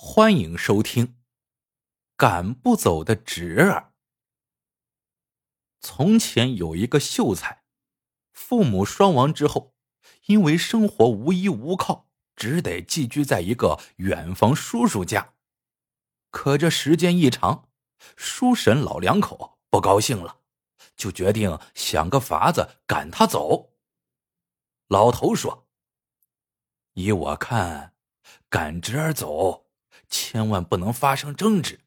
欢迎收听《赶不走的侄儿》。从前有一个秀才，父母双亡之后，因为生活无依无靠，只得寄居在一个远房叔叔家。可这时间一长，叔婶老两口不高兴了，就决定想个法子赶他走。老头说：“依我看，赶侄儿走。”千万不能发生争执，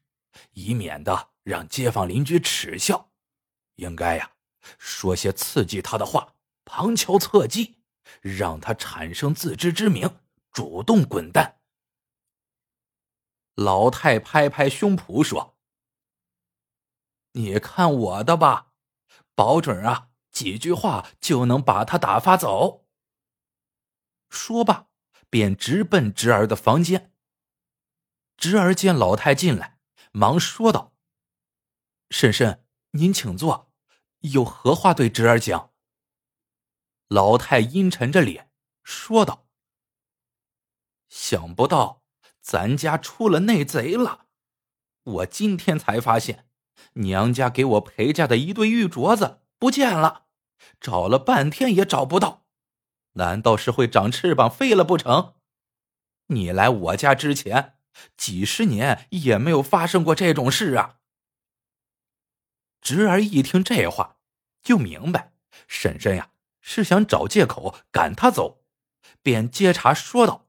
以免的让街坊邻居耻笑。应该呀，说些刺激他的话，旁敲侧击，让他产生自知之明，主动滚蛋。老太拍拍胸脯说：“你看我的吧，保准啊，几句话就能把他打发走。”说罢，便直奔侄儿的房间。侄儿见老太进来，忙说道：“婶婶，您请坐，有何话对侄儿讲？”老太阴沉着脸说道：“想不到咱家出了内贼了，我今天才发现，娘家给我陪嫁的一对玉镯子不见了，找了半天也找不到，难道是会长翅膀飞了不成？你来我家之前。”几十年也没有发生过这种事啊！侄儿一听这话，就明白婶婶呀是想找借口赶他走，便接茬说道：“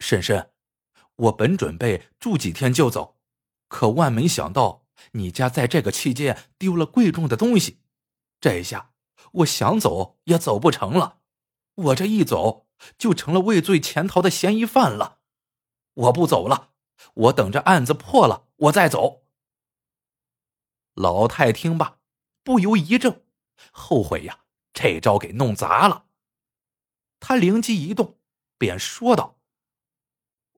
婶婶，我本准备住几天就走，可万没想到你家在这个期间丢了贵重的东西，这一下我想走也走不成了。我这一走，就成了畏罪潜逃的嫌疑犯了。”我不走了，我等着案子破了，我再走。老太听罢，不由一怔，后悔呀，这招给弄砸了。他灵机一动，便说道：“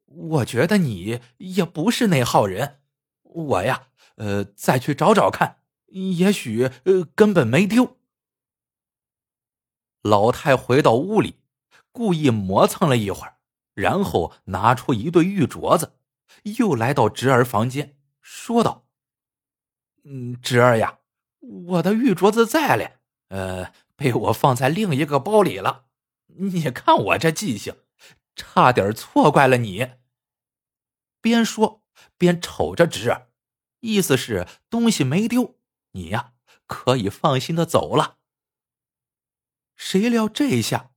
我觉得你也不是那号人，我呀，呃，再去找找看，也许呃根本没丢。”老太回到屋里，故意磨蹭了一会儿。然后拿出一对玉镯子，又来到侄儿房间，说道：“嗯，侄儿呀，我的玉镯子在嘞，呃，被我放在另一个包里了。你看我这记性，差点错怪了你。”边说边瞅着侄儿，意思是东西没丢，你呀可以放心的走了。谁料这一下。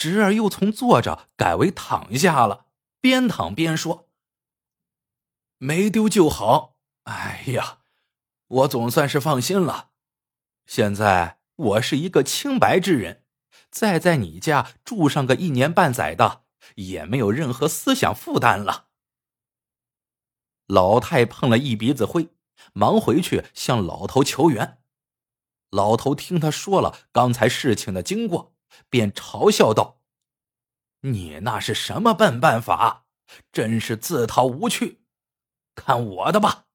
侄儿又从坐着改为躺下了，边躺边说：“没丢就好。哎呀，我总算是放心了。现在我是一个清白之人，再在你家住上个一年半载的，也没有任何思想负担了。”老太碰了一鼻子灰，忙回去向老头求援。老头听他说了刚才事情的经过。便嘲笑道：“你那是什么笨办法？真是自讨无趣！看我的吧，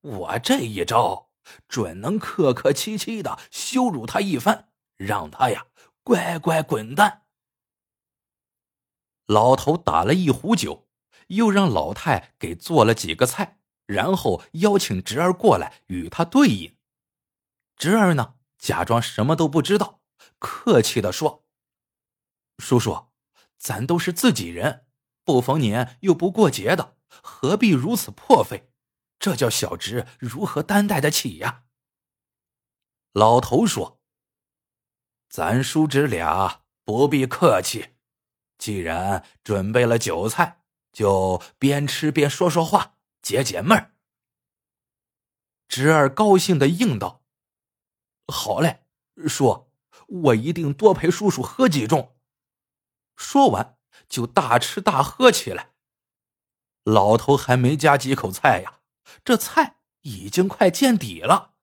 我这一招准能客客气气的羞辱他一番，让他呀乖乖滚蛋。”老头打了一壶酒，又让老太给做了几个菜，然后邀请侄儿过来与他对饮。侄儿呢，假装什么都不知道，客气的说。叔叔，咱都是自己人，不逢年又不过节的，何必如此破费？这叫小侄如何担待得起呀？老头说：“咱叔侄俩不必客气，既然准备了酒菜，就边吃边说说话，解解闷儿。”侄儿高兴的应道：“好嘞，叔，我一定多陪叔叔喝几盅。”说完，就大吃大喝起来。老头还没夹几口菜呀，这菜已经快见底了。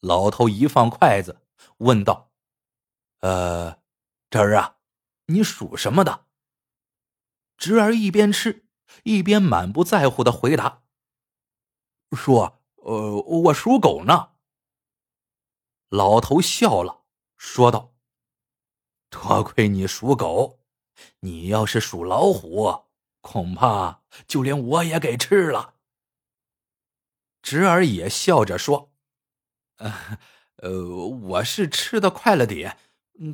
老头一放筷子，问道：“呃，侄儿啊，你属什么的？”侄儿一边吃，一边满不在乎的回答：“说，呃，我属狗呢。”老头笑了，说道。多亏你属狗，你要是属老虎，恐怕就连我也给吃了。”侄儿也笑着说：“呃，我是吃的快了点，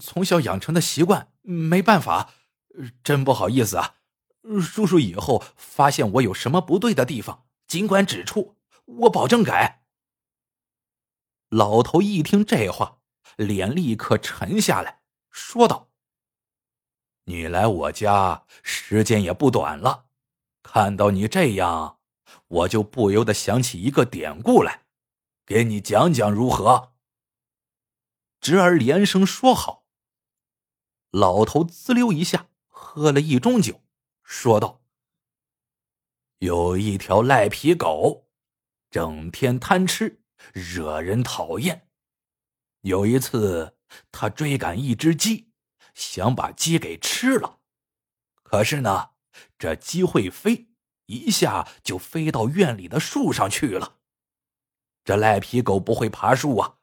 从小养成的习惯，没办法，真不好意思啊。叔叔以后发现我有什么不对的地方，尽管指出，我保证改。”老头一听这话，脸立刻沉下来，说道：“你来我家时间也不短了，看到你这样。”我就不由得想起一个典故来，给你讲讲如何？侄儿连声说好。老头滋溜一下喝了一盅酒，说道：“有一条赖皮狗，整天贪吃，惹人讨厌。有一次，他追赶一只鸡，想把鸡给吃了，可是呢，这鸡会飞。”一下就飞到院里的树上去了。这赖皮狗不会爬树啊，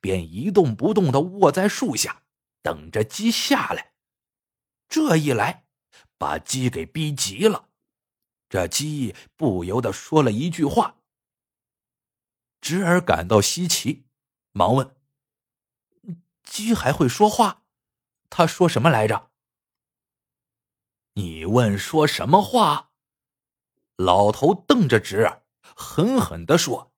便一动不动的卧在树下，等着鸡下来。这一来，把鸡给逼急了。这鸡不由得说了一句话。侄儿感到稀奇，忙问：“鸡还会说话？他说什么来着？”你问说什么话？老头瞪着侄儿，狠狠的说：“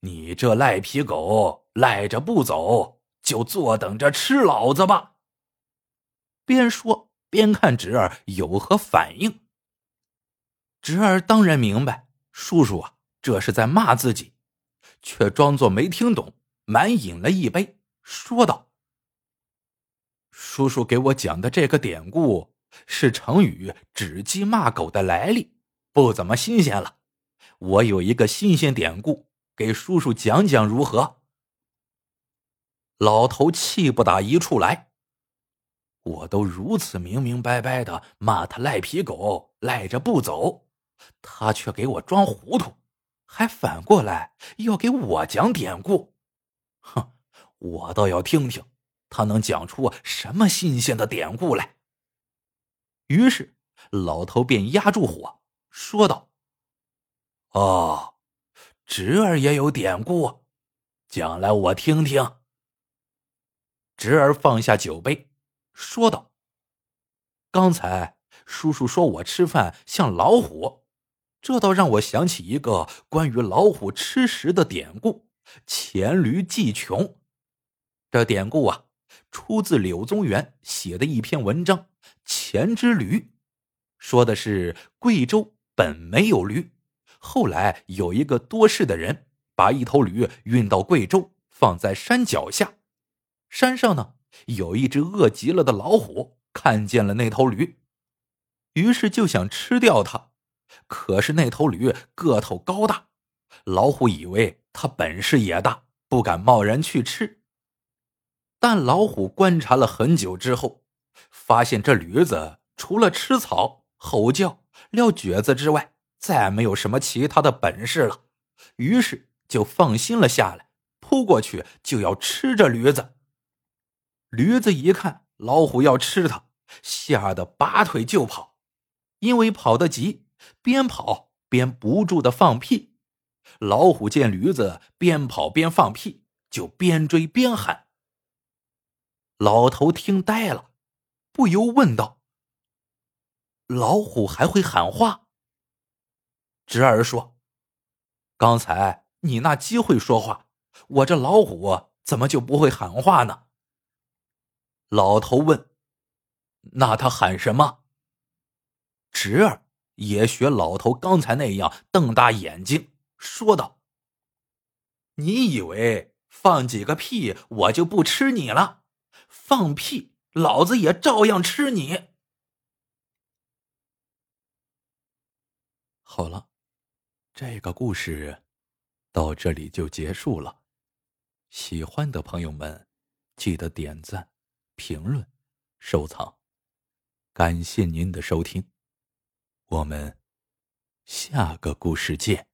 你这赖皮狗，赖着不走，就坐等着吃老子吧！”边说边看侄儿有何反应。侄儿当然明白，叔叔啊，这是在骂自己，却装作没听懂，满饮了一杯，说道：“叔叔给我讲的这个典故。”是成语“指鸡骂狗”的来历，不怎么新鲜了。我有一个新鲜典故，给叔叔讲讲如何？老头气不打一处来。我都如此明明白白的骂他赖皮狗，赖着不走，他却给我装糊涂，还反过来要给我讲典故。哼，我倒要听听他能讲出什么新鲜的典故来。于是，老头便压住火，说道：“哦，侄儿也有典故，讲来我听听。”侄儿放下酒杯，说道：“刚才叔叔说我吃饭像老虎，这倒让我想起一个关于老虎吃食的典故——黔驴技穷。这典故啊，出自柳宗元写的一篇文章。”钱之驴，说的是贵州本没有驴，后来有一个多事的人把一头驴运到贵州，放在山脚下。山上呢有一只饿极了的老虎，看见了那头驴，于是就想吃掉它。可是那头驴个头高大，老虎以为它本事也大，不敢贸然去吃。但老虎观察了很久之后。发现这驴子除了吃草、吼叫、撂蹶子之外，再没有什么其他的本事了，于是就放心了下来，扑过去就要吃这驴子。驴子一看老虎要吃它，吓得拔腿就跑，因为跑得急，边跑边不住的放屁。老虎见驴子边跑边放屁，就边追边喊。老头听呆了。不由问道：“老虎还会喊话？”侄儿说：“刚才你那鸡会说话，我这老虎怎么就不会喊话呢？”老头问：“那他喊什么？”侄儿也学老头刚才那样瞪大眼睛说道：“你以为放几个屁我就不吃你了？放屁！”老子也照样吃你。好了，这个故事到这里就结束了。喜欢的朋友们，记得点赞、评论、收藏。感谢您的收听，我们下个故事见。